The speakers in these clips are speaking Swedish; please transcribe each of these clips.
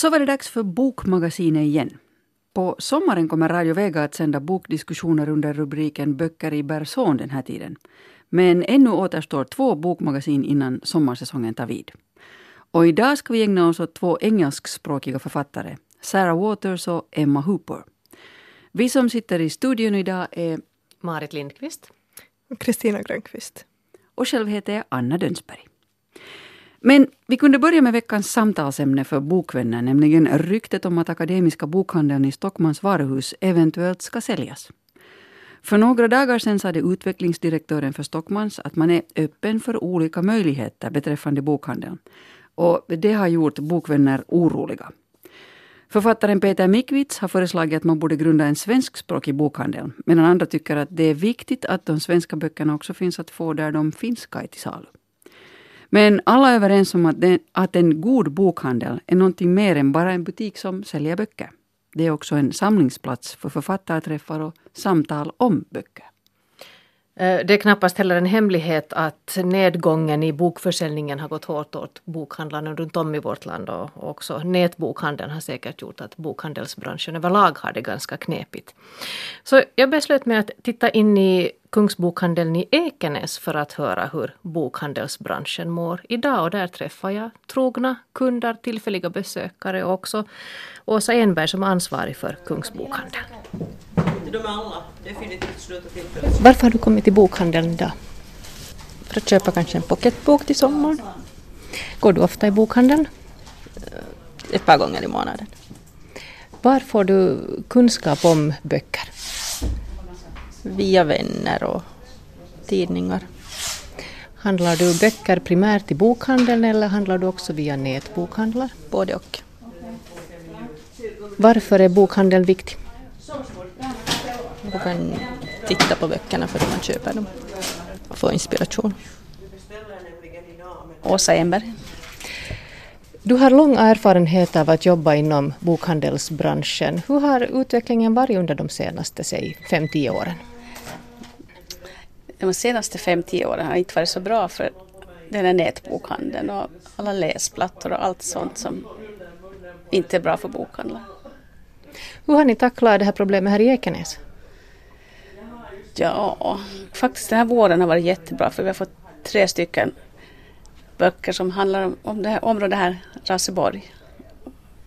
Så var det dags för Bokmagasinet igen. På sommaren kommer Radio Vega att sända bokdiskussioner under rubriken Böcker i Berson den här tiden. Men ännu återstår två bokmagasin innan sommarsäsongen tar vid. Och idag ska vi ägna oss åt två engelskspråkiga författare, Sarah Waters och Emma Hooper. Vi som sitter i studion idag är Marit Lindqvist. Kristina Grönqvist. Och själv heter jag Anna Dönsberg. Men vi kunde börja med veckans samtalsämne för bokvänner, nämligen ryktet om att Akademiska bokhandeln i Stockmans varuhus eventuellt ska säljas. För några dagar sedan sade utvecklingsdirektören för Stockmans att man är öppen för olika möjligheter beträffande bokhandeln. Och det har gjort bokvänner oroliga. Författaren Peter Mikvits har föreslagit att man borde grunda en svenskspråkig bokhandel, medan andra tycker att det är viktigt att de svenska böckerna också finns att få där de finska är till salu. Men alla är överens om att, den, att en god bokhandel är någonting mer än bara en butik som säljer böcker. Det är också en samlingsplats för författarträffar och samtal om böcker. Eh, det är knappast heller en hemlighet att nedgången i bokförsäljningen har gått hårt åt bokhandlarna runt om i vårt land och också nätbokhandeln har säkert gjort att bokhandelsbranschen överlag har det ganska knepigt. Så jag beslöt mig att titta in i Kungsbokhandeln i Ekenäs för att höra hur bokhandelsbranschen mår idag och där träffar jag trogna kunder, tillfälliga besökare och också Åsa Enberg som är ansvarig för Kungsbokhandeln. De alla definitivt tillfället. Varför har du kommit till bokhandeln idag? För att köpa kanske en pocketbok till sommaren. Går du ofta i bokhandeln? Eh, ett par gånger i månaden. Var får du kunskap om böcker? Via vänner och tidningar. Handlar du böcker primärt i bokhandeln eller handlar du också via nätbokhandlar? Både och. Varför är bokhandeln viktig? Du kan titta på böckerna för att man köper dem och få inspiration. Åsa Enberg. Du har lång erfarenhet av att jobba inom bokhandelsbranschen. Hur har utvecklingen varit under de senaste, säg, 5-10 åren? De senaste 5-10 åren har inte varit så bra för den här nätbokhandeln och alla läsplattor och allt sånt som inte är bra för bokhandlar. Hur har ni tacklat det här problemet här i Ekenäs? Ja, faktiskt den här våren har varit jättebra för vi har fått tre stycken böcker som handlar om, om det här området här, Raseborg.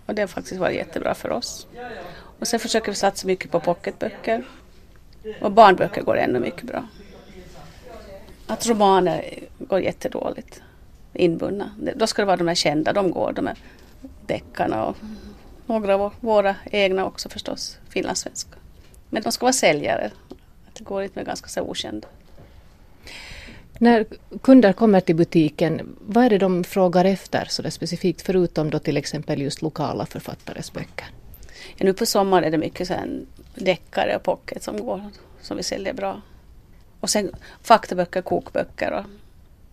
Och det har faktiskt varit jättebra för oss. Och sen försöker vi satsa mycket på pocketböcker. Och barnböcker går ännu mycket bra. Att romaner går jättedåligt inbundna. Då ska det vara de här kända, de går, de här deckarna och några av våra egna också förstås, finlandssvenska. Men de ska vara säljare, det går inte med ganska så okända. När kunder kommer till butiken, vad är det de frågar efter så specifikt förutom då till exempel just lokala författares böcker? Ja, nu på sommaren är det mycket så deckare och pocket som går, som vi säljer bra. Och sen faktaböcker, kokböcker och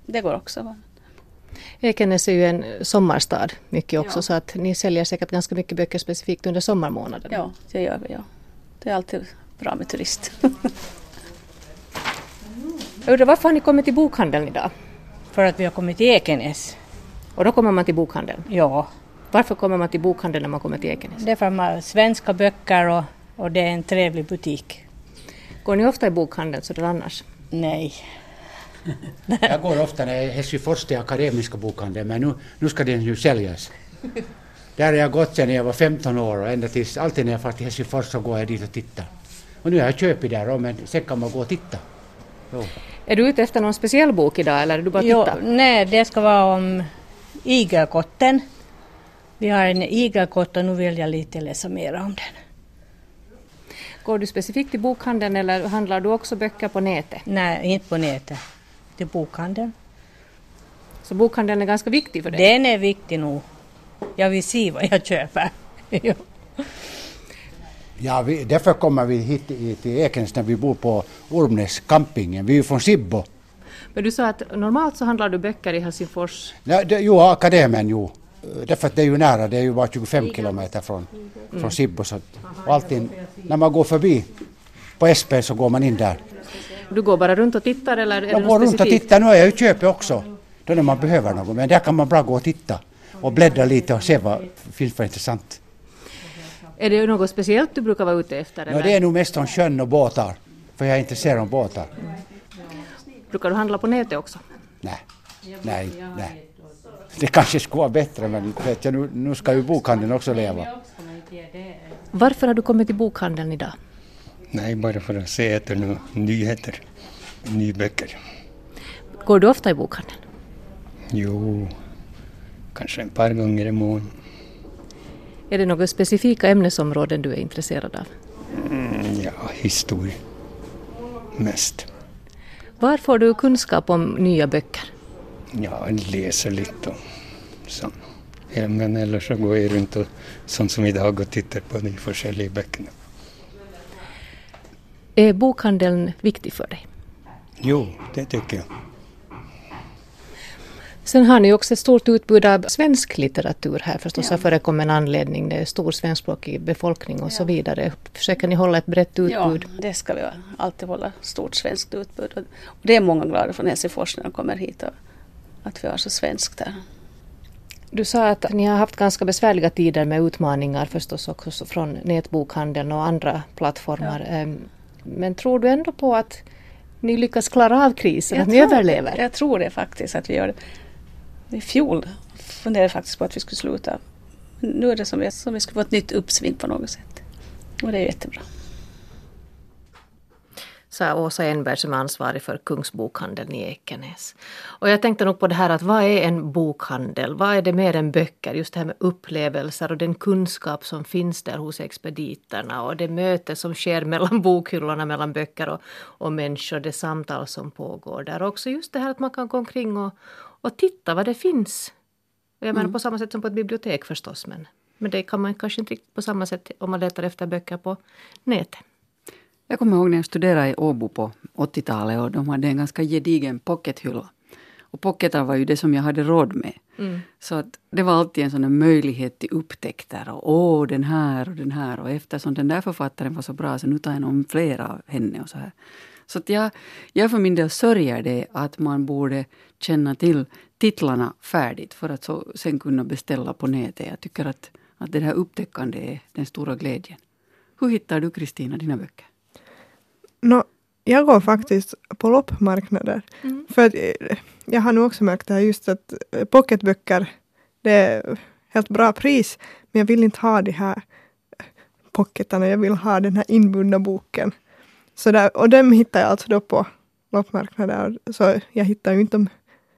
det går också. Ekenäs är ju en sommarstad mycket också ja. så att ni säljer säkert ganska mycket böcker specifikt under sommarmånaderna. Ja, det gör vi. Ja. Det är alltid bra med turist. Undrar varför har ni kommit till bokhandeln idag? För att vi har kommit till Ekenäs. Och då kommer man till bokhandeln? Ja. Varför kommer man till bokhandeln när man kommer till Ekenäs? Det är för att man har svenska böcker och, och det är en trevlig butik. Går ni ofta i bokhandeln sådär annars? Nej. Jag går ofta när Helsingfors till Akademiska bokhandeln men nu, nu ska den ju säljas. Där har jag gått sedan jag var 15 år och ända tills, alltid när jag far till Helsingfors så går jag dit och tittar. Och nu har jag köpt där men sen kan man gå och titta. Jo. Är du ute efter någon speciell bok idag eller är du bara jo, titta? Nej, det ska vara om igelkotten. Vi har en igelkott och nu vill jag lite läsa mer om den. Går du specifikt till bokhandeln eller handlar du också böcker på nätet? Nej, inte på nätet. Till bokhandeln. Så bokhandeln är ganska viktig för dig? Den är viktig nog. Jag vill se vad jag köper. Ja, vi, därför kommer vi hit till Ekenäs när vi bor på Ormnäs campingen. Vi är från Sibbo. Men du sa att normalt så handlar du böcker i Helsingfors? Ja, det, jo, akademin, jo. Därför att det är ju nära, det är ju bara 25 kilometer från, mm. från Sibbo. Så, och alltid, när man går förbi på SP så går man in där. Du går bara runt och tittar eller är Jag går runt och tittar, nu har jag ju köpet också. Då när man behöver något, men där kan man bara gå och titta. och bläddra lite och se vad finns för intressant. Är det något speciellt du brukar vara ute efter? Ja, det är nog mest om sjön och båtar, för jag är intresserad av båtar. Brukar du handla på nätet också? Nej, nej, nej. Det kanske skulle vara bättre, men vet jag, nu, nu ska ju bokhandeln också leva. Varför har du kommit till bokhandeln idag? Nej, bara för att se efter nu nyheter, nyböcker. Går du ofta i bokhandeln? Jo, kanske ett par gånger i månaden. Är det några specifika ämnesområden du är intresserad av? Mm, ja, historia mest. Var får du kunskap om nya böcker? Ja, läser lite och så. Ja, men eller så går jag runt och sånt som idag och tittar på de forskjelliga böckerna. Är bokhandeln viktig för dig? Jo, det tycker jag. Sen har ni också ett stort utbud av svensk litteratur här förstås, ja. av förekommen anledning. Det är stor svenskspråkig befolkning och ja. så vidare. Försöker ni hålla ett brett utbud? Ja, det ska vi alltid hålla. Stort svenskt utbud. Och det är många glada från Helsingfors när de kommer hit. Och att vi har så svenskt där. Du sa att ni har haft ganska besvärliga tider med utmaningar förstås också från nätbokhandeln och andra plattformar. Ja. Ehm, men tror du ändå på att ni lyckas klara av krisen, jag att ni överlever? Jag tror det faktiskt att vi gör det. I fjol funderade jag faktiskt på att vi skulle sluta. Nu är det som, som vi skulle få ett nytt uppsving på något sätt. Och det är jättebra. Sa Åsa Enberg som är ansvarig för Kungsbokhandeln i Ekenäs. Och jag tänkte nog på det här att vad är en bokhandel? Vad är det mer än böcker? Just det här med upplevelser och den kunskap som finns där hos expediterna och det möte som sker mellan bokhyllorna, mellan böcker och, och människor, det samtal som pågår där. Och också just det här att man kan gå omkring och, och titta vad det finns. Jag menar mm. på samma sätt som på ett bibliotek förstås men, men det kan man kanske inte riktigt på samma sätt om man letar efter böcker på nätet. Jag kommer ihåg när jag studerade i Åbo på 80-talet och de hade en ganska gedigen pockethylla. Och pocketar var ju det som jag hade råd med. Mm. Så att det var alltid en sån möjlighet till upptäckter. Och åh, den här och den här. Och eftersom den där författaren var så bra så nu tar jag någon flera av henne. och så här. Så att jag, jag för min del sörjer det att man borde känna till titlarna färdigt för att så, sen kunna beställa på nätet. Jag tycker att, att det här upptäckande är den stora glädjen. Hur hittar du Kristina dina böcker? No, jag går faktiskt på loppmarknader. Mm. För att, eh, jag har nu också märkt det här just att eh, pocketböcker, det är helt bra pris. Men jag vill inte ha de här pocketarna, jag vill ha den här inbundna boken. Så där, och dem hittar jag alltså då på loppmarknader. Så jag hittar ju inte de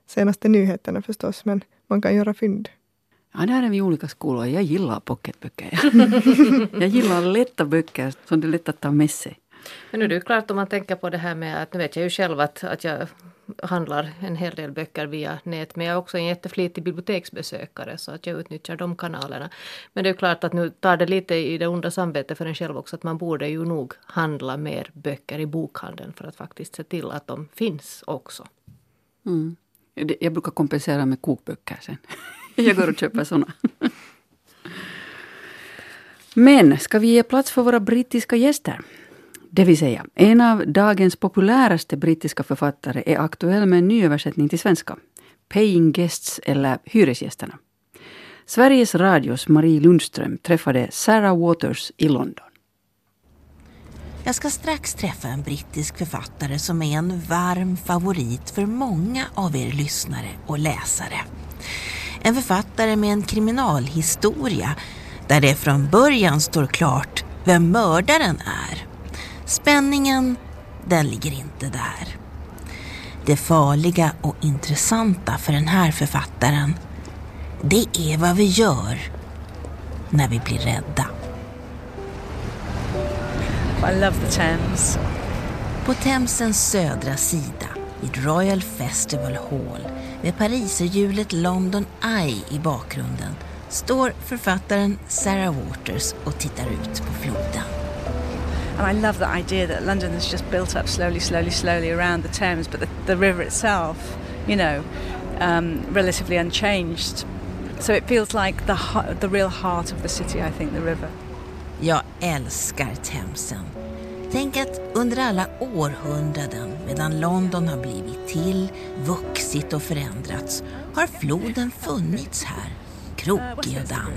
senaste nyheterna förstås, men man kan göra fynd. Ja, där är vi olika skolor. Jag gillar pocketböcker. jag gillar lätta böcker som det är lätt att ta med sig. Men nu är det ju klart om man tänker på det här med att nu vet jag ju själv att, att jag handlar en hel del böcker via nät men jag är också en jätteflitig biblioteksbesökare så att jag utnyttjar de kanalerna. Men det är klart att nu tar det lite i det onda samvetet för en själv också att man borde ju nog handla mer böcker i bokhandeln för att faktiskt se till att de finns också. Mm. Jag brukar kompensera med kokböcker sen. jag går och köper såna. Men ska vi ge plats för våra brittiska gäster? Det vill säga, en av dagens populäraste brittiska författare är aktuell med en nyöversättning till svenska. Paying Guests eller Hyresgästerna. Sveriges Radios Marie Lundström träffade Sarah Waters i London. Jag ska strax träffa en brittisk författare som är en varm favorit för många av er lyssnare och läsare. En författare med en kriminalhistoria där det från början står klart vem mördaren är. Spänningen, den ligger inte där. Det farliga och intressanta för den här författaren, det är vad vi gör när vi blir rädda. I love the Thames. På Themsens södra sida, vid Royal Festival Hall, med pariserhjulet London Eye i bakgrunden, står författaren Sarah Waters och tittar ut på floden. And I love the idea that London has just built up slowly, slowly, slowly around the Thames, but the, the river itself, you know, um, relatively unchanged. So it feels like the, the real heart of the city, I think, the river. Jag älskar Themsen. Tänk att under alla århundraden medan London har blivit till, vuxit och förändrats har floden funnits här krokig och dan.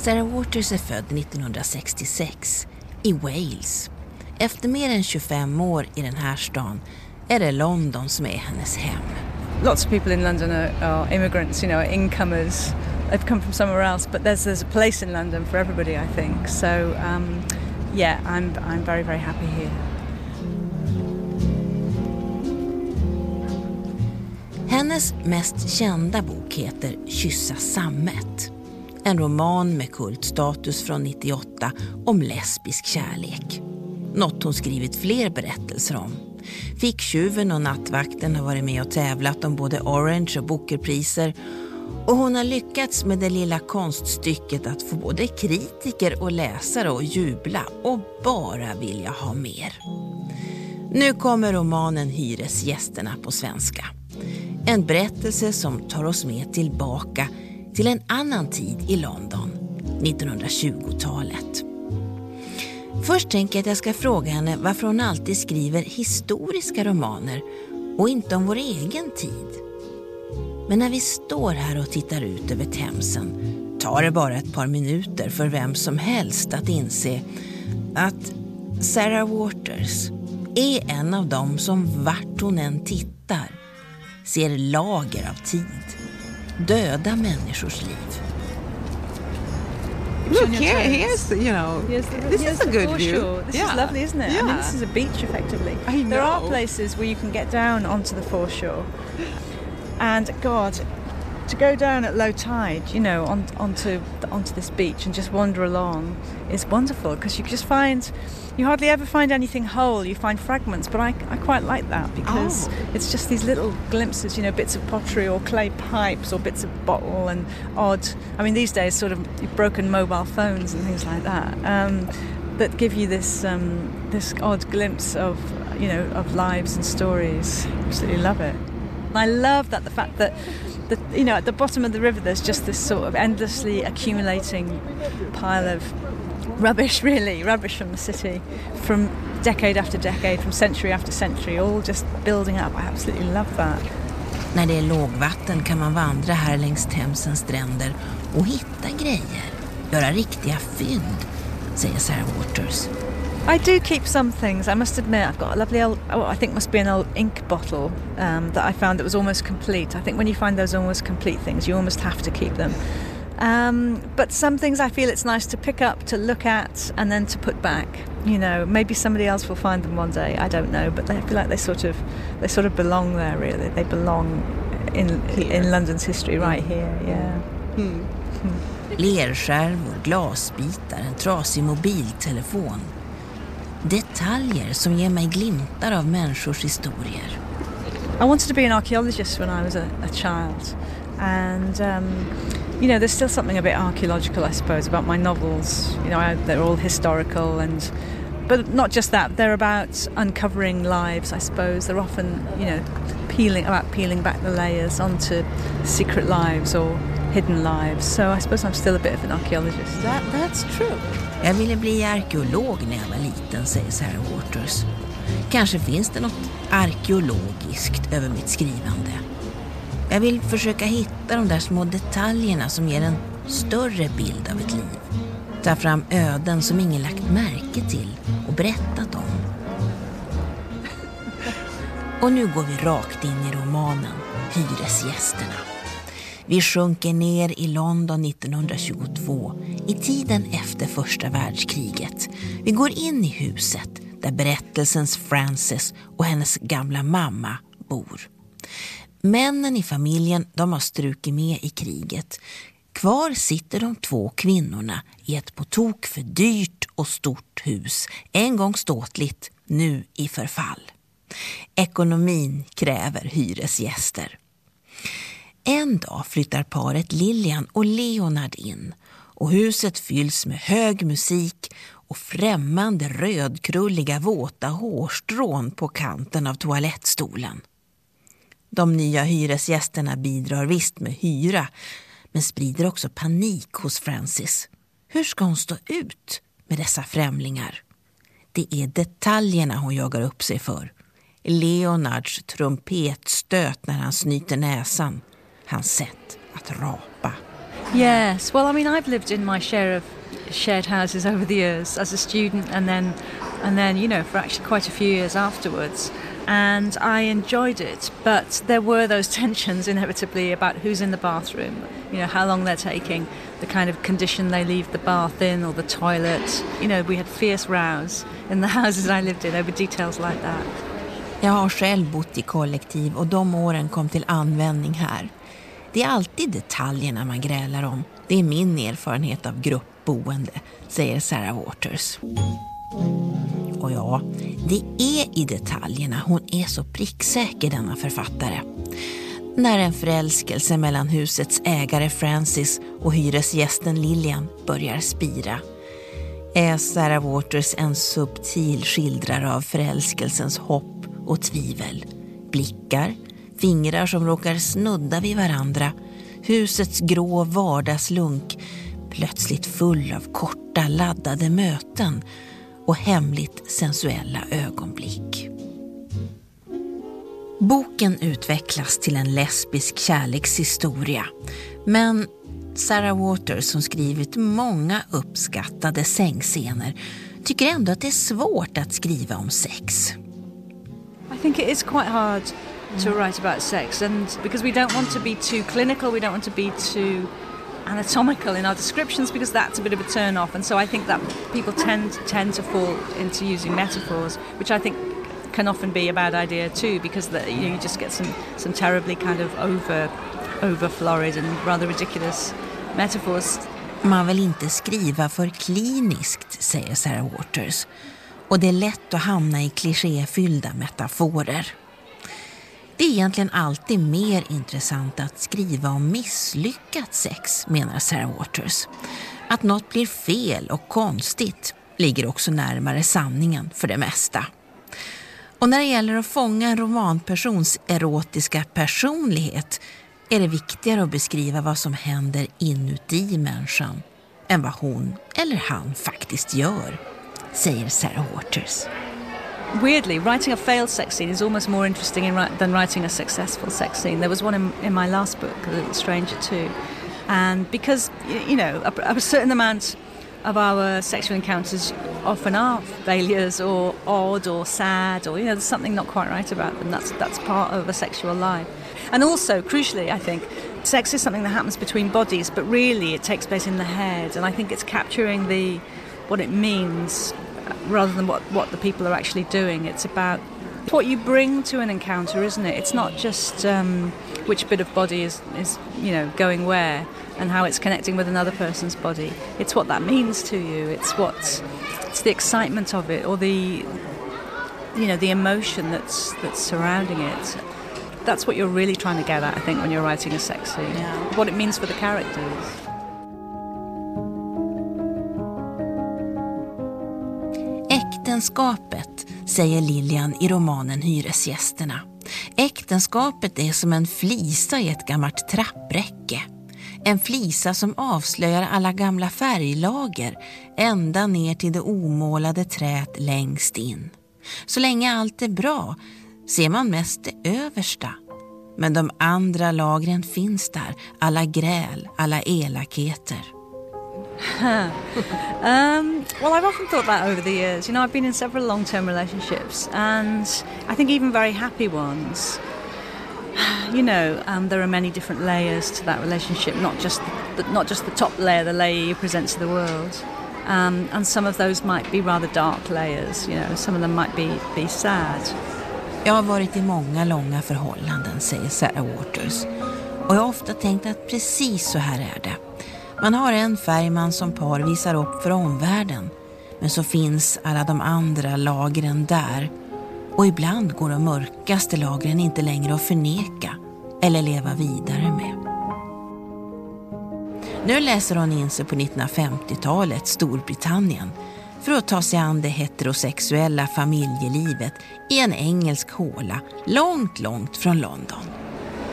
Sarah Waters är född 1966 i Wales. Efter mer än 25 år i den här stan är det London som är hennes hem. Lots of people in London are, are immigrants, you know, incomers. They've come from somewhere else, but there's there's a place in London for everybody, I think. So, um, yeah, I'm I'm very very happy here. Hennes mest kända bok heter Kyssa sammet. En roman med kultstatus från 98 om lesbisk kärlek. Något hon skrivit fler berättelser om. Ficktjuven och Nattvakten har varit med och tävlat om både Orange och Bookerpriser och hon har lyckats med det lilla konststycket att få både kritiker och läsare att jubla och bara vilja ha mer. Nu kommer romanen Hyresgästerna på svenska. En berättelse som tar oss med tillbaka till en annan tid i London, 1920-talet. Först tänker jag att jag ska fråga henne varför hon alltid skriver historiska romaner och inte om vår egen tid. Men när vi står här och tittar ut över Themsen tar det bara ett par minuter för vem som helst att inse att Sarah Waters är en av dem som vart hon än tittar ser lager av tid, döda människors liv. Look here, here's you know, Here's the, this here's is a good foreshore. view. This yeah. is lovely, isn't it? I mean, Yeah. this is a beach effectively. I There are places where you can get down onto the foreshore, and God, to go down at low tide, you know, on, onto onto this beach and just wander along is wonderful because you just find. You hardly ever find anything whole. You find fragments, but I, I quite like that because Oh. it's just these little glimpses, you know, bits of pottery or clay pipes or bits of bottle and odd. I mean, these days, sort of broken mobile phones and things like that um, that give you this um, this odd glimpse of you know of lives and stories. Absolutely love it. I love that the fact that. The, you know, at the bottom of the river, there's just this sort of endlessly accumulating pile of rubbish, really, rubbish from the city, from decade after decade, from century after century, all just building up. I absolutely love that. När det är lågvatten kan man vandra här längs Themsens stränder och hitta grejer, göra riktiga fynd, säger Sarah Waters. I do keep some things. I must admit, I've got a lovely old, oh, I think must be an old ink bottle um, that I found that was almost complete. I think when you find those almost complete things, you almost have to keep them. Um, but some things I feel it's nice to pick up, to look at, and then to put back. You know, maybe somebody else will find them one day. I don't know, but they I feel like they sort of, they sort of belong there. Really, they belong in in London's history right here. Yeah. Lerskärvor, glasbitar, en trasig mobiltelefon. Detaljer som ger mig glimtar av människors historier. I wanted to be an archaeologist when I was a, a child, and um, you know, there's still something a bit archaeological, I suppose, about my novels. You know, I, they're all historical, and but not just that. They're about uncovering lives, I suppose. They're often, you know, peeling about peeling back the layers onto secret lives or hidden lives. So I suppose I'm still a bit of an archaeologist. That that's true. Jag ville bli arkeolog när jag var liten, säger Sarah Waters. Kanske finns det något arkeologiskt över mitt skrivande. Jag vill försöka hitta de där små detaljerna som ger en större bild av ett liv. Ta fram öden som ingen lagt märke till och berättat om. Och nu går vi rakt in i romanen Hyresgästerna. Vi sjunker ner i London 1922, i tiden efter första världskriget. Vi går in i huset där berättelsens Frances och hennes gamla mamma bor. Männen i familjen de har strukit med i kriget. Kvar sitter de två kvinnorna i ett på tok för dyrt och stort hus. En gång ståtligt, nu i förfall. Ekonomin kräver hyresgäster. En dag flyttar paret Lilian och Leonard in och huset fylls med hög musik och främmande rödkrulliga våta hårstrån på kanten av toalettstolen. De nya hyresgästerna bidrar visst med hyra men sprider också panik hos Francis. Hur ska hon stå ut med dessa främlingar? Det är detaljerna hon jagar upp sig för. Leonards trumpetstöt när han snyter näsan. Hans sätt att rapa. Yes, well, I mean, I've lived in my share of shared houses over the years as a student, and then, and then, you know, for actually quite a few years afterwards. And I enjoyed it, but there were those tensions inevitably about who's in the bathroom, you know, how long they're taking, the kind of condition they leave the bath in or the toilet. You know, we had fierce rows in the houses I lived in over details like that. Jag har själv bott i kollektiv och de åren kom till användning här. Det är alltid detaljerna man grälar om. Det är min erfarenhet av gruppboende, säger Sarah Waters. Och ja, det är i detaljerna hon är så pricksäker denna författare. När en förälskelse mellan husets ägare Francis och hyresgästen Lilian börjar spira är Sarah Waters en subtil skildrare av förälskelsens hopp och tvivel. Blickar, fingrar som råkar snudda vid varandra, husets grå vardagslunk plötsligt full av korta laddade möten och hemligt sensuella ögonblick. Boken utvecklas till en lesbisk kärlekshistoria men Sarah Waters som skrivit många uppskattade sängscener tycker ändå att det är svårt att skriva om sex. I think it is quite hard to write about sex, and because we don't want to be too clinical, we don't want to be too anatomical in our descriptions because that's a bit of a turn off and so I think that people tend tend to fall into using metaphors which I think can often be a bad idea too because the, you, know, you just get some some terribly kind of over over florid and rather ridiculous metaphors. Man vill inte skriva för kliniskt, säger Sarah Waters. Och det är lätt att hamna i klichéfyllda metaforer. Det är egentligen alltid mer intressant att skriva om misslyckat sex, menar Sarah Waters. Att något blir fel och konstigt ligger också närmare sanningen för det mesta. Och när det gäller att fånga en romanpersons erotiska personlighet är det viktigare att beskriva vad som händer inuti människan än vad hon eller han faktiskt gör, säger Sarah Waters. Weirdly, writing a failed sex scene is almost more interesting in, than writing a successful sex scene. There was one in, in my last book, A Little Stranger too. And because, you know, a, a certain amount of our sexual encounters often are failures or odd or sad or, you know, there's something not quite right about them. That's, that's part of a sexual life. And also, crucially, I think, sex is something that happens between bodies, but really it takes place in the head. And I think it's capturing the what it means rather than what, what the people are actually doing. It's about what you bring to an encounter, isn't it? It's not just um, which bit of body is, is, you know, going where and how it's connecting with another person's body. It's what that means to you. It's what, it's the excitement of it or the, you know, the emotion that's that's surrounding it. That's what you're really trying to get at, I think, when you're writing a sex scene. Yeah. What it means for the characters. Äktenskapet, säger Lilian i romanen Hyresgästerna. Äktenskapet är som en flisa i ett gammalt trappräcke. En flisa som avslöjar alla gamla färglager ända ner till det omålade träet längst in. Så länge allt är bra ser man mest det översta. Men de andra lagren finns där, alla gräl, alla elakheter. um, well, I've often thought that over the years. You know, I've been in several long term relationships, and I think even very happy ones. You know, um, there are many different layers to that relationship, not just the, not just the top layer, the layer you present to the world. Um, and some of those might be rather dark layers. You know, some of them might be, be sad. Jag har varit i många långa förhållanden, säger Sarah Waters. Och jag har ofta tänkt att precis så här är det. Man har en färg man som par visar upp för omvärlden. Men så finns alla de andra lagren där. Och ibland går de mörkaste lagren inte längre att förneka eller leva vidare med. Nu läser hon in sig på 1950-talet, Storbritannien för att ta sig an det heterosexuella familjelivet i en engelsk håla långt, långt från London.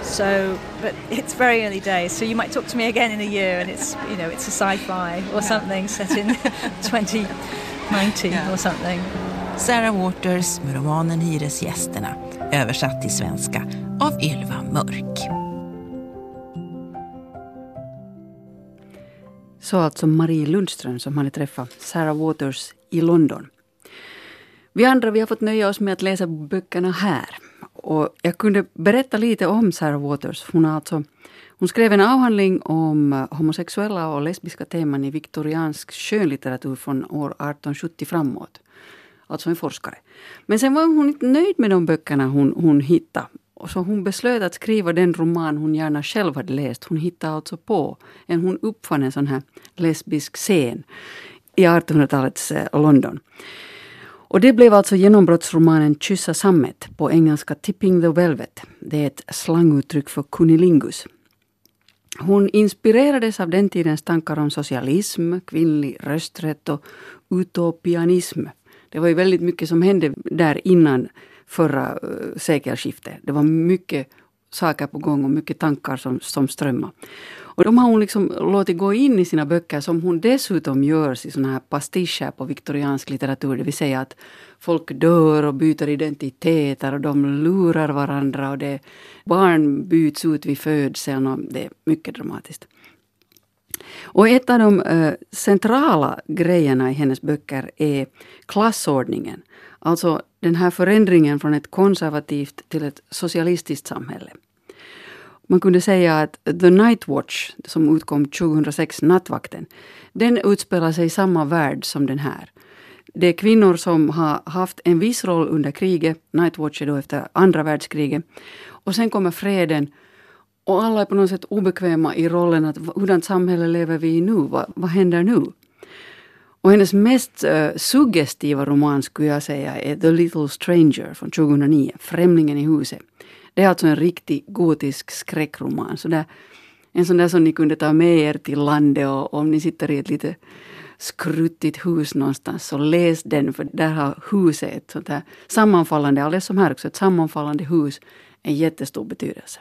So, but it's very early days. So you might talk to me again in a year, and it's you know it's a sci-fi or yeah. something set in 2019 yeah. or something. Sarah Waters med romanen Hyresgästerna översatt till svenska av Ylva Mörk. Så alltså Marie Lundström som hade träffat Sarah Waters i London. Vi andra vi har fått nöja oss med att läsa böckerna här. Och jag kunde berätta lite om Sarah Waters. Hon, alltså, hon skrev en avhandling om eh, homosexuella och lesbiska teman i viktoriansk skönlitteratur från år 1870 framåt. Alltså en forskare. Men sen var hon inte nöjd med de böckerna hon, hon hittade. Och så hon beslöt att skriva den roman hon gärna själv hade läst. Hon hittade alltså på, en, hon uppfann en sån här lesbisk scen i 1800-talets eh, London. Och det blev alltså genombrottsromanen Kyssa sammet, på engelska Tipping the Velvet. Det är ett slanguttryck för kunilingus. Hon inspirerades av den tidens tankar om socialism, kvinnlig rösträtt och utopianism. Det var ju väldigt mycket som hände där innan förra uh, sekelskiftet. Det var mycket saker på gång och mycket tankar som, som strömmade. Och de har hon liksom låtit gå in i sina böcker som hon dessutom gör i såna här pastischer på viktoriansk litteratur. Det vill säga att folk dör och byter identiteter och de lurar varandra och det, barn byts ut vid födseln och det är mycket dramatiskt. Och ett av de uh, centrala grejerna i hennes böcker är klassordningen. Alltså den här förändringen från ett konservativt till ett socialistiskt samhälle. Man kunde säga att The Night Watch, som utkom 2006, Nattvakten, den utspelar sig i samma värld som den här. Det är kvinnor som har haft en viss roll under kriget, Night Watch är då efter andra världskriget, och sen kommer freden och alla är på något sätt obekväma i rollen att hurdant samhälle lever vi i nu? Vad, vad händer nu? Och hennes mest uh, suggestiva roman skulle jag säga är The Little Stranger från 2009, Främlingen i huset. Det är alltså en riktig gotisk skräckroman. Så där, en sån där som ni kunde ta med er till landet och om ni sitter i ett lite skruttigt hus någonstans så läs den för där har huset ett sånt här sammanfallande, alldeles som här också, ett sammanfallande hus en jättestor betydelse.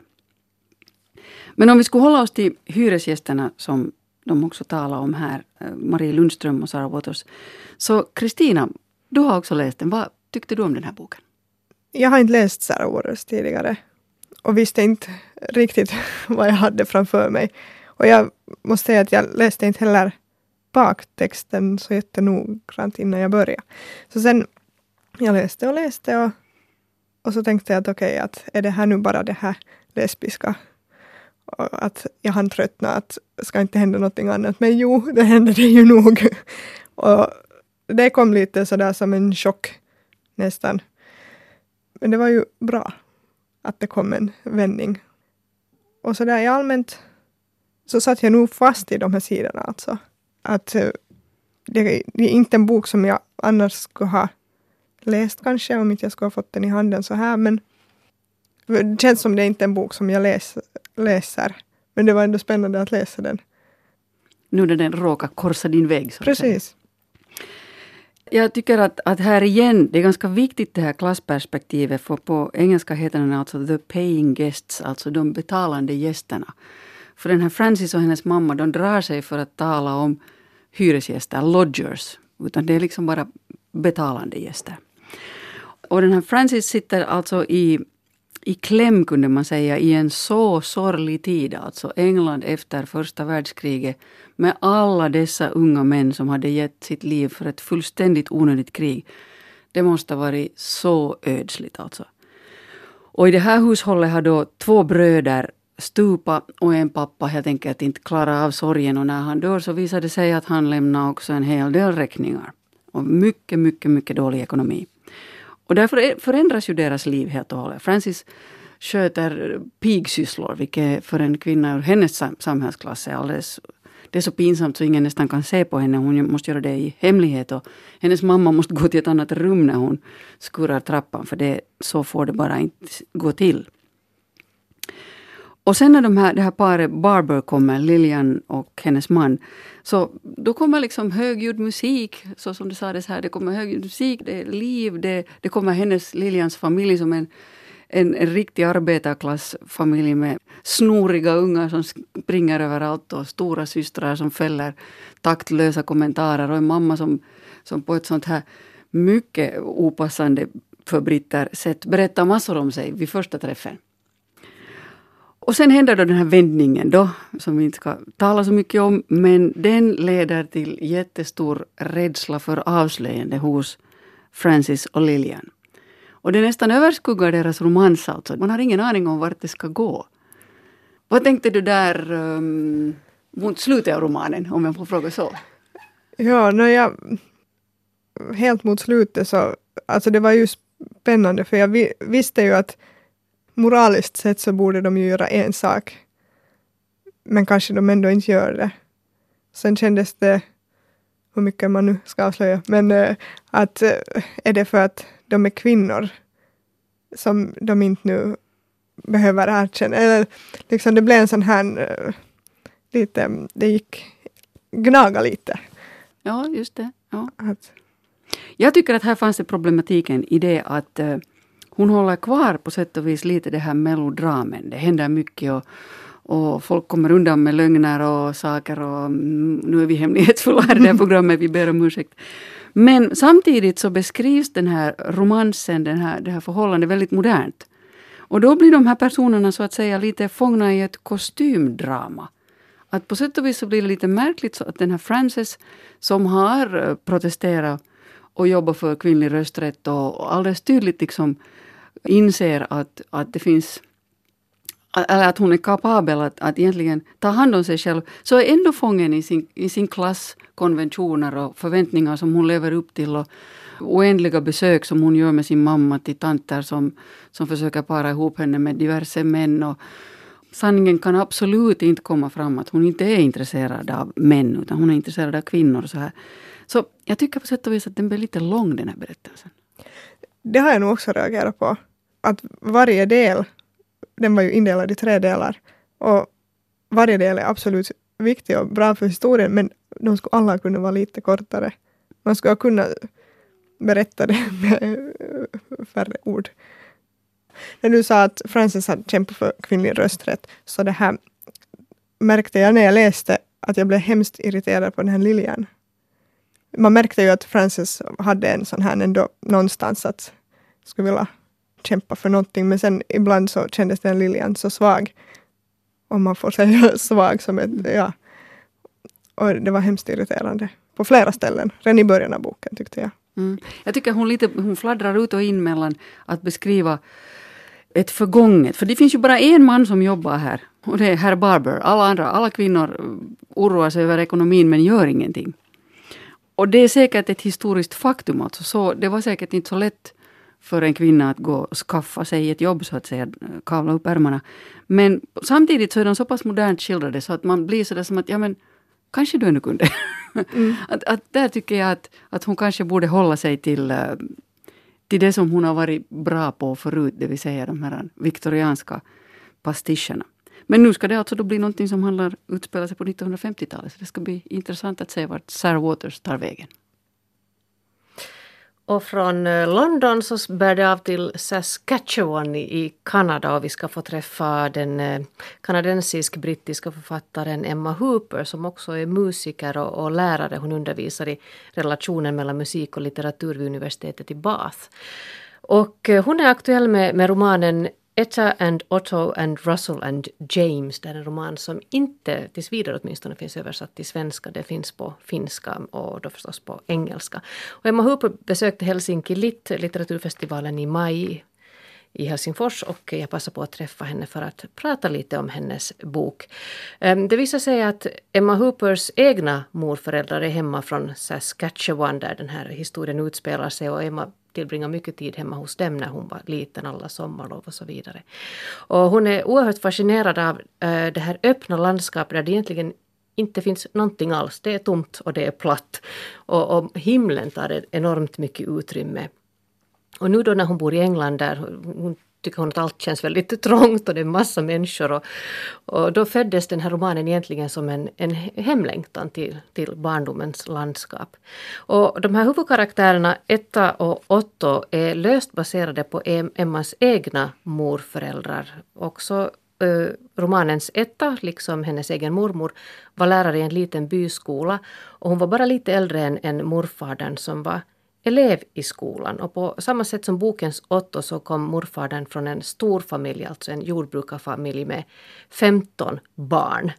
Men om vi skulle hålla oss till hyresgästerna som de också talar om här, eh, Marie Lundström och Sara Waters. Så Kristina, du har också läst den. Vad tyckte du om den här boken? Jag har inte läst Sarah Waters tidigare och visste inte riktigt vad jag hade framför mig. Och jag måste säga att jag läste inte heller baktexten så jättenoggrant innan jag började. Så sen jag läste och läste och, och så tänkte jag att okej, okay, att är det här nu bara det här lesbiska? Och att jag hann tröttna, att ska inte hända någonting annat. Men jo, det hände det ju nog. och det kom lite sådär som en chock nästan. Men det var ju bra att det kom en vändning. Och så där i allmänt så satt jag nog fast i de här sidorna alltså. Att eh, det är inte en bok som jag annars skulle ha läst kanske om inte jag skulle ha fått den i handen så här men det känns som det är inte en bok som jag läs, läser. Men det var ändå spännande att läsa den. Nu när den råkar korsa din väg. Så Precis. Jag tycker att, att här igen, det är ganska viktigt det här klassperspektivet, för på engelska heter den alltså the paying guests, alltså de betalande gästerna. För den här Francis och hennes mamma, de drar sig för att tala om hyresgäster, lodgers, utan det är liksom bara betalande gäster. Och den här Francis sitter alltså i, i kläm kunde man säga i en så sorglig tid, alltså England efter första världskriget med alla dessa unga män som hade gett sitt liv för ett fullständigt onödigt krig. Det måste ha varit så ödsligt alltså. Och i det här hushållet har då två bröder stupa och en pappa helt enkelt inte klarat av sorgen och när han dör så visar det sig att han lämnar också en hel del räkningar. Och mycket, mycket, mycket dålig ekonomi. Och därför förändras ju deras liv helt och hållet. Francis sköter pigsysslor, vilket för en kvinna ur hennes samhällsklass är alldeles det är så pinsamt så ingen nästan kan se på henne. Hon måste göra det i hemlighet. Och hennes mamma måste gå till ett annat rum när hon skurrar trappan. För det, så får det bara inte gå till. Och sen när de här, det här paret Barber kommer, Lilian och hennes man, så då kommer liksom högljudd musik, så som det sades här, det kommer högljudd musik, det är liv, det, det kommer hennes, Lilians familj som en en, en riktig arbetarklassfamilj med snoriga ungar som springer överallt och stora systrar som fäller taktlösa kommentarer och en mamma som, som på ett sånt här mycket opassande för britter sätt berättar massor om sig vid första träffen. Och sen händer då den här vändningen då, som vi inte ska tala så mycket om, men den leder till jättestor rädsla för avslöjande hos Francis och Lilian. Och det nästan överskuggar deras romans alltså. Man har ingen aning om vart det ska gå. Vad tänkte du där um, mot slutet av romanen, om jag får fråga så? Ja, när jag... Helt mot slutet så... Alltså det var ju spännande för jag vi, visste ju att moraliskt sett så borde de ju göra en sak. Men kanske de ändå inte gör det. Sen kändes det, hur mycket man nu ska avslöja, men äh, att äh, är det för att de är kvinnor som de inte nu behöver erkänna. Eller liksom det blev en sån här äh, lite, det gick gnaga lite. Ja, just det. Ja. Att, jag tycker att här fanns det problematiken i det att hon håller kvar på sätt och vis lite det här melodramen. Det händer mycket och, och folk kommer undan med lögner och saker och mm, nu är vi hemlighetsfulla i det här programmet, vi ber om ursäkt. Men samtidigt så beskrivs den här romansen, den här, det här förhållandet väldigt modernt. Och då blir de här personerna så att säga lite fångna i ett kostymdrama. Att på sätt och vis så blir det lite märkligt så att den här Frances som har eh, protesterat och jobbat för kvinnlig rösträtt och alldeles tydligt liksom inser att, att det finns eller att hon är kapabel att, att egentligen ta hand om sig själv, så är ändå fången i sin, i sin klass konventioner och förväntningar som hon lever upp till och oändliga besök som hon gör med sin mamma till tanter som, som försöker para ihop henne med diverse män. Och sanningen kan absolut inte komma fram att hon inte är intresserad av män utan hon är intresserad av kvinnor. Så, här. så jag tycker på sätt och vis att den blir lite lång den här berättelsen. Det har jag nog också reagerat på att varje del, den var ju indelad i tre delar, och varje del är absolut viktig och bra för historien, men de skulle alla kunna vara lite kortare. Man skulle kunna berätta det med färre ord. När du sa att Frances hade kämpat för kvinnlig rösträtt, så det här märkte jag när jag läste att jag blev hemskt irriterad på den här Lilian. Man märkte ju att Frances hade en sån här ändå någonstans att skulle vilja kämpa för någonting men sen ibland så kändes den Lilian så svag. Om man får säga svag som ett, ja. Och det var hemskt irriterande. På flera ställen, redan i början av boken tyckte jag. Mm. Jag tycker hon, lite, hon fladdrar ut och in mellan att beskriva ett förgånget. För det finns ju bara en man som jobbar här. Och det är herr Barber. Alla andra, alla kvinnor oroar sig över ekonomin men gör ingenting. Och det är säkert ett historiskt faktum. Alltså. Så, det var säkert inte så lätt för en kvinna att gå och skaffa sig ett jobb, så att säga, kavla upp ärmarna. Men samtidigt så är de så pass modernt skildrade så att man blir sådär som att, ja men, kanske du ännu kunde. Mm. att, att där tycker jag att, att hon kanske borde hålla sig till, uh, till det som hon har varit bra på förut, det vill säga de här viktorianska pastischerna. Men nu ska det alltså då bli någonting som handlar, utspelar sig på 1950-talet. Så det ska bli intressant att se vart Sarah Waters tar vägen. Och från eh, London så bär det av till Saskatchewan i Kanada och vi ska få träffa den eh, kanadensisk-brittiska författaren Emma Hooper som också är musiker och, och, lärare. Hon undervisar i relationen mellan musik och litteratur vid universitetet i Bath. Och eh, hon är aktuell med, med romanen Etta and Otto and Russell and James. Det är en roman som inte tills vidare åtminstone finns översatt till svenska. Det finns på finska och då förstås på engelska. Och Emma Hooper besökte Helsinki Lit, litteraturfestivalen i maj i Helsingfors och jag passade på att träffa henne för att prata lite om hennes bok. Ehm, det visar sig att Emma Hoopers egna morföräldrar är hemma från Saskatchewan där den här historien utspelar sig och Emma tillbringa mycket tid hemma hos dem när hon var liten, alla sommarlov och så vidare. Och hon är oerhört fascinerad av eh, det här öppna landskapet där det egentligen inte finns någonting alls. Det är tomt och det är platt. Och, och himlen tar enormt mycket utrymme. Och nu då när hon bor i England där hon tycker hon att allt känns väldigt trångt och det är massa människor. Och, och då föddes den här romanen egentligen som en, en hemlängtan till, till barndomens landskap. Och de här huvudkaraktärerna, Etta och Otto, är löst baserade på Emmas egna morföräldrar. Också eh, romanens Etta, liksom hennes egen mormor, var lärare i en liten byskola och hon var bara lite äldre än, än morfadern som var elev i skolan och på samma sätt som bokens Otto så kom morfadern från en stor familj, alltså en jordbrukarfamilj med 15 barn.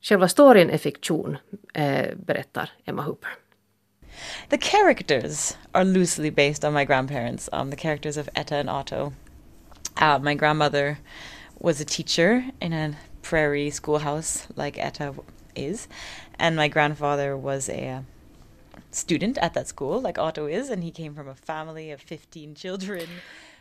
Själva storyn är fiktion, eh, berättar Emma Hooper. The characters are loosely based on my grandparents, um, the characters of Etta and Otto. Uh, my grandmother was a teacher in a prairie schoolhouse like Etta is, and my grandfather was a student at that school like Otto is, and he came from a family of 15 children.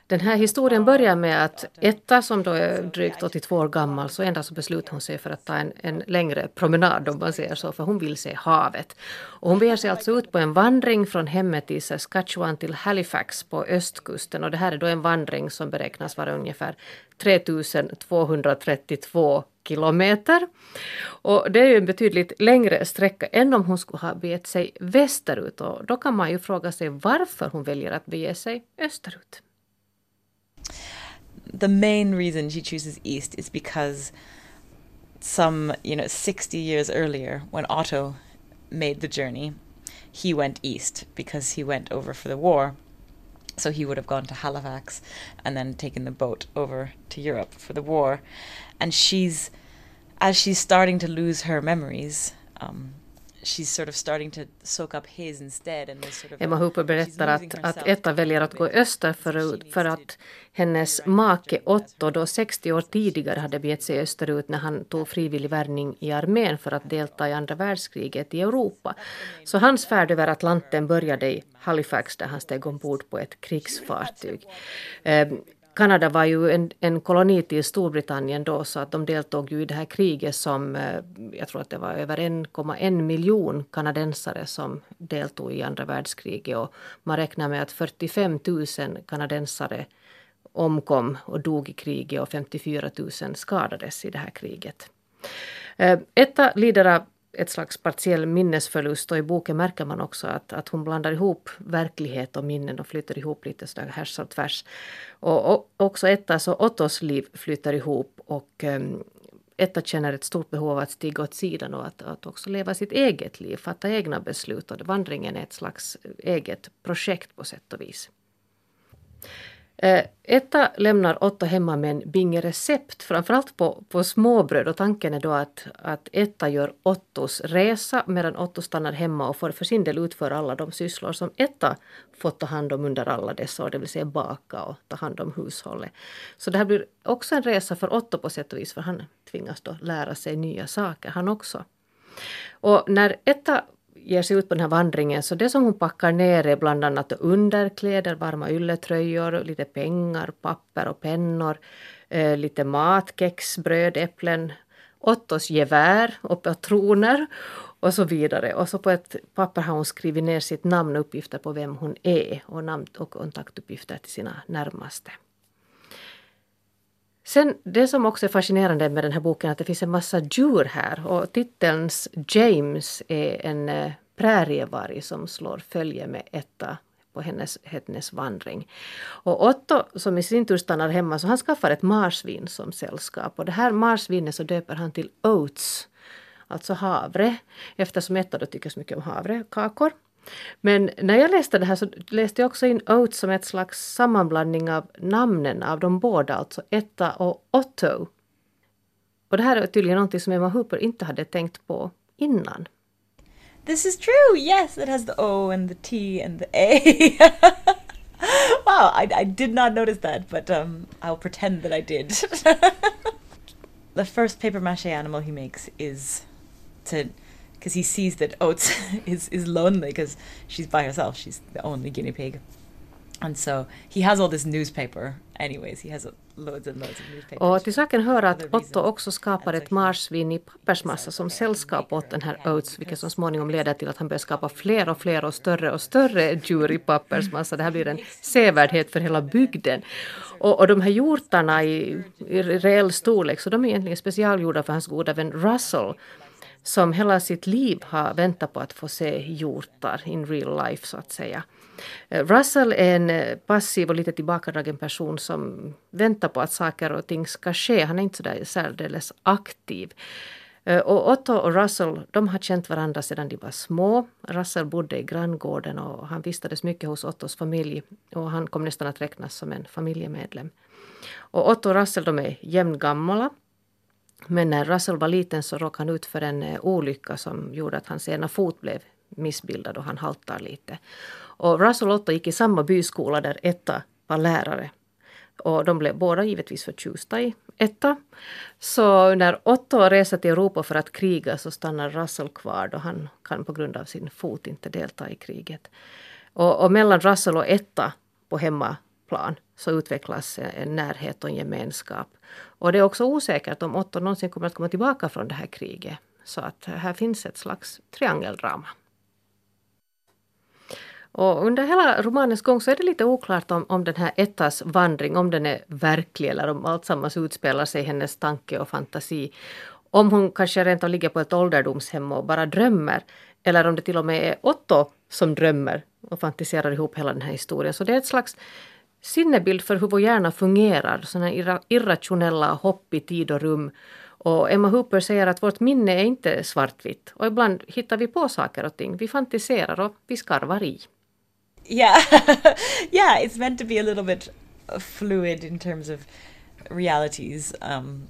Den här historien börjar med att Etta som då är drygt 82 år gammal så dag så beslutar hon sig för att ta en, en längre promenad om man säger så för hon vill se havet. Och hon beger sig alltså ut på en vandring från hemmet i Saskatchewan till Halifax på östkusten och det här är då en vandring som beräknas vara ungefär 3232 kilometer. Och det är ju en betydligt längre sträcka än om hon skulle ha begett sig västerut och då kan man ju fråga sig varför hon väljer att bege sig österut. the main reason she chooses East is because some, you know, 60 years earlier, when Otto made the journey, he went east because he went over for the war. So he would have gone to Halifax and then taken the boat over to Europe for the war. And she's, as she's starting to lose her memories, um, she's sort of starting to soak up his instead. And sort of Emma Hooper berättar att, att Etta väljer att gå öster för, för att hennes make Otto då 60 år tidigare hade begett sig österut när han tog frivillig värvning i armén för att delta i andra världskriget i Europa. Så hans färd över Atlanten började i Halifax där han steg ombord på ett krigsfartyg. Kanada var ju en, en koloni till Storbritannien då så att de deltog ju i det här kriget som eh, jag tror att det var över 1,1 miljon kanadensare som deltog i andra världskriget och man räknar med att 45 000 kanadensare omkom och dog i kriget och 54 000 skadades i det här kriget. Eh, Etta lider av ett slags partiell minnesförlust och i boken märker man också att, att hon blandar ihop verklighet och minnen och flyter ihop lite sådär härs och tvärs. Och, och också Ettas och Ottos liv flyter ihop och um, Etta känner ett stort behov av att stiga åt sidan och att, att också leva sitt eget liv, fatta egna beslut och vandringen är ett slags eget projekt på sätt och vis. Eh, Etta lämnar Otto hemma med en binge recept, framförallt på, på småbröd. Och tanken är då att, att Etta gör Ottos resa medan Otto stannar hemma och får för sin del utföra alla de sysslor som Etta fått ta hand om under alla dessa år, det vill säga baka och ta hand om hushållet. Så det här blir också en resa för Otto på sätt och vis, för han tvingas då lära sig nya saker han också. Och när Etta ger sig ut på den här vandringen så det som hon packar ner är bland annat underkläder, varma ylletröjor, lite pengar, papper och pennor, eh, lite mat, kex, bröd, äpplen, Ottos gevär och patroner och så vidare. Och så på ett papper har hon skrivit ner sitt namn och uppgifter på vem hon är och namn och kontaktuppgifter till sina närmaste. Sen det som också är fascinerande med den här boken är att det finns en massa djur här och titelns James är en eh, prärievarg som slår följe med Etta på hennes, hennes vandring. Och Otto som i sin tur stannar hemma så han skaffar ett marsvin som sällskap och det här marsvinet så döper han till Oats, alltså havre eftersom Etta då tycker så mycket om havrekakor. Men när jag läste det här så läste jag också in Oates som ett slags sammanblandning av namnen av de båda, alltså Etta och Otto. Och det här är tydligen någonting som Emma Hooper inte hade tänkt på innan. This is true, yes, it has the O and the T and the A. wow, I, I did not notice that, but um, I'll pretend that I did. the first paper mache animal he makes is to because he sees that Oates is is lonely because she's by herself. She's the only guinea pig, and so he has all this newspaper. Anyways, he has loads and loads of newspapers. Och till saken hör att Otto också skapar ett marsvin i pappersmassa som sällskap åt den här Oates, vilket så småningom leder till att han börjar skapa fler och fler och större och större djur i pappersmassa. Det här blir en sevärdhet för hela bygden. Och, och de här hjortarna i, i reell storlek, så de är egentligen specialgjorda för hans goda vän Russell som hela sitt liv har väntat på att få se hjortar in real life så att säga. Eh, Russell är en eh, passiv och lite tillbakadragen person som väntar på att saker och ting ska ske. Han är inte sådär särdeles aktiv. Eh, och Otto och Russell de har känt varandra sedan de var små. Russell bodde i granngården och han vistades mycket hos Ottos familj och han kom nästan att räknas som en familjemedlem. Och Otto och Russell de är jämngamla. Men när Russell var liten så råkade han ut för en eh, olycka som gjorde att hans ena fot blev missbildad och han haltar lite. Och Russell och Otto gick i samma byskola där Etta var lärare. Och de blev båda givetvis förtjusta i Etta. Så när Otto reser till Europa för att kriga så stannar Russell kvar då han kan på grund av sin fot inte delta i kriget. Och, och mellan Russell och Etta på hemma plan så utvecklas en närhet och en gemenskap. Och det är också osäkert om Otto någonsin kommer att komma tillbaka från det här kriget. Så att här finns ett slags triangeldrama. Och under hela romanens gång så är det lite oklart om, om den här Ettas vandring, om den är verklig eller om alltsammans utspelar sig i hennes tanke och fantasi. Om hon kanske rent av ligger på ett ålderdomshem och bara drömmer. Eller om det till och med är Otto som drömmer och fantiserar ihop hela den här historien. Så det är ett slags sinnebild för hur vår hjärna fungerar. Sådana irrationella hopp i tid och rum. Och Emma Hooper säger att vårt minne är inte svartvitt. Och ibland hittar vi på saker och ting. Vi fantiserar och vi skarvar i. yeah yeah it's meant to be a little bit fluid in terms of realities um,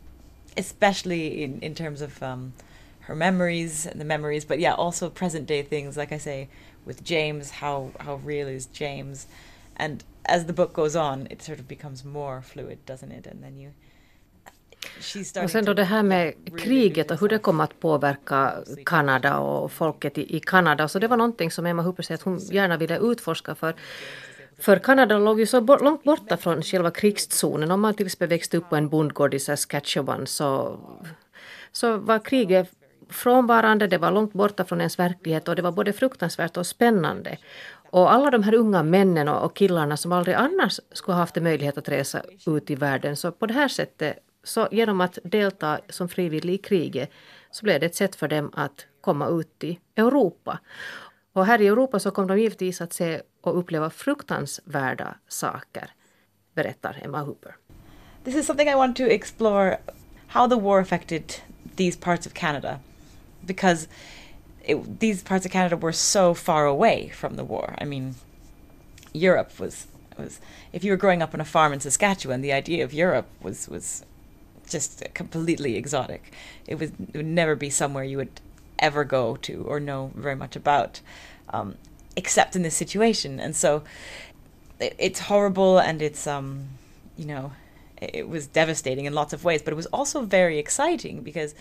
especially in, in terms of um, her memories and the memories but yeah also present day things like i say with james how how real is james and as the book goes on it sort of becomes more fluid doesn't it and then you Och sen då det här med kriget och hur det kommer att påverka Kanada och folket i, Kanada. Så det var någonting som Emma Hooper säger att hon gärna ville utforska för för Kanada låg ju så långt borta från själva krigszonen. Om man till exempel växte upp på en bondgård i Saskatchewan så, så var kriget frånvarande, det var långt borta från ens verklighet och det var både fruktansvärt och spännande. Och alla de här unga männen och killarna som aldrig annars skulle haft möjlighet att resa ut i världen, så på det här sättet så genom att delta som frivillig i kriget så blev det ett sätt för dem att komma ut i Europa. Och här i Europa så kom de givetvis att se och uppleva fruktansvärda saker, berättar Emma Hooper. This is something I want to explore how the war affected these parts of Canada because it, these parts of Canada were so far away from the war. I mean, Europe was was if you were growing up on a farm in Saskatchewan, the idea of Europe was was just completely exotic. It, was, it would never be somewhere you would ever go to or know very much about, um, except in this situation. And so it, it's horrible and it's, um, you know, it, was devastating in lots of ways, but it was also very exciting because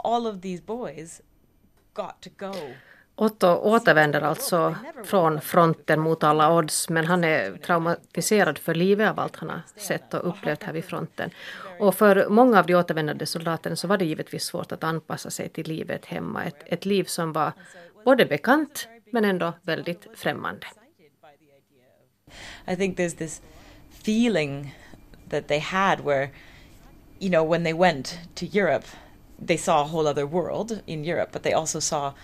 all of these boys Otto återvänder alltså från fronten mot alla odds men han är traumatiserad för livet av allt han har sett och upplevt här vid fronten. Och för många av de återvändande soldaterna så var det givetvis svårt att anpassa sig till livet hemma. Ett, ett liv som var både bekant men ändå väldigt främmande. I think there's this feeling that they had where, you know, when they went to Europe, they saw a whole other world in Europe, but they also saw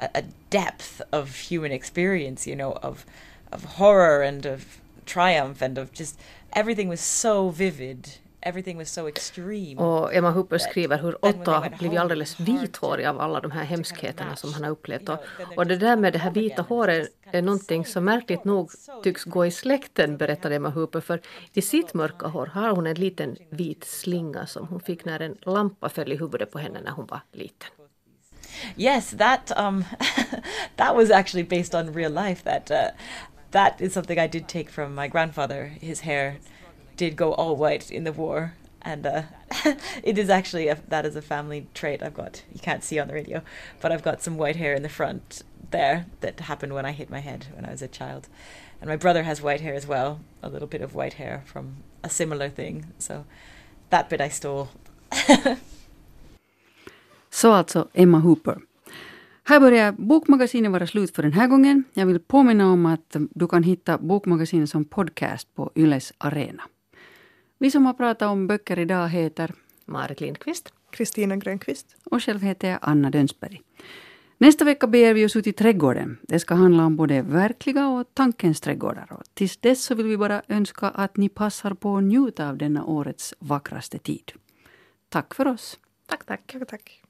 a, a depth of human experience, you know, of of horror and of triumph and of just everything was so vivid. Everything was so extreme. Och Emma Hooper skriver hur Otto har blivit alldeles vithårig av alla de här hemskheterna som han har upplevt. Och, och det där med det här vita håret är någonting som märkligt nog tycks gå i släkten, berättar Emma Hooper. För i sitt mörka hår har hon en liten vit slinga som hon fick när en lampa föll i huvudet på henne när hon var liten. yes, that um, that was actually based on real life. That uh, that is something I did take from my grandfather. His hair did go all white in the war, and uh, it is actually a, that is a family trait I've got. You can't see on the radio, but I've got some white hair in the front there that happened when I hit my head when I was a child. And my brother has white hair as well, a little bit of white hair from a similar thing. So that bit I stole. Så alltså Emma Hooper. Här börjar Bokmagasinet vara slut för den här gången. Jag vill påminna om att du kan hitta Bokmagasinet som podcast på Yles arena. Vi som har pratat om böcker idag heter Marit Lindqvist, Kristina Grönqvist och själv heter jag Anna Dönsberg. Nästa vecka beger vi oss ut i trädgården. Det ska handla om både verkliga och tankens trädgårdar. Och tills dess så vill vi bara önska att ni passar på att njuta av denna årets vackraste tid. Tack för oss. Tack, tack. tack, tack.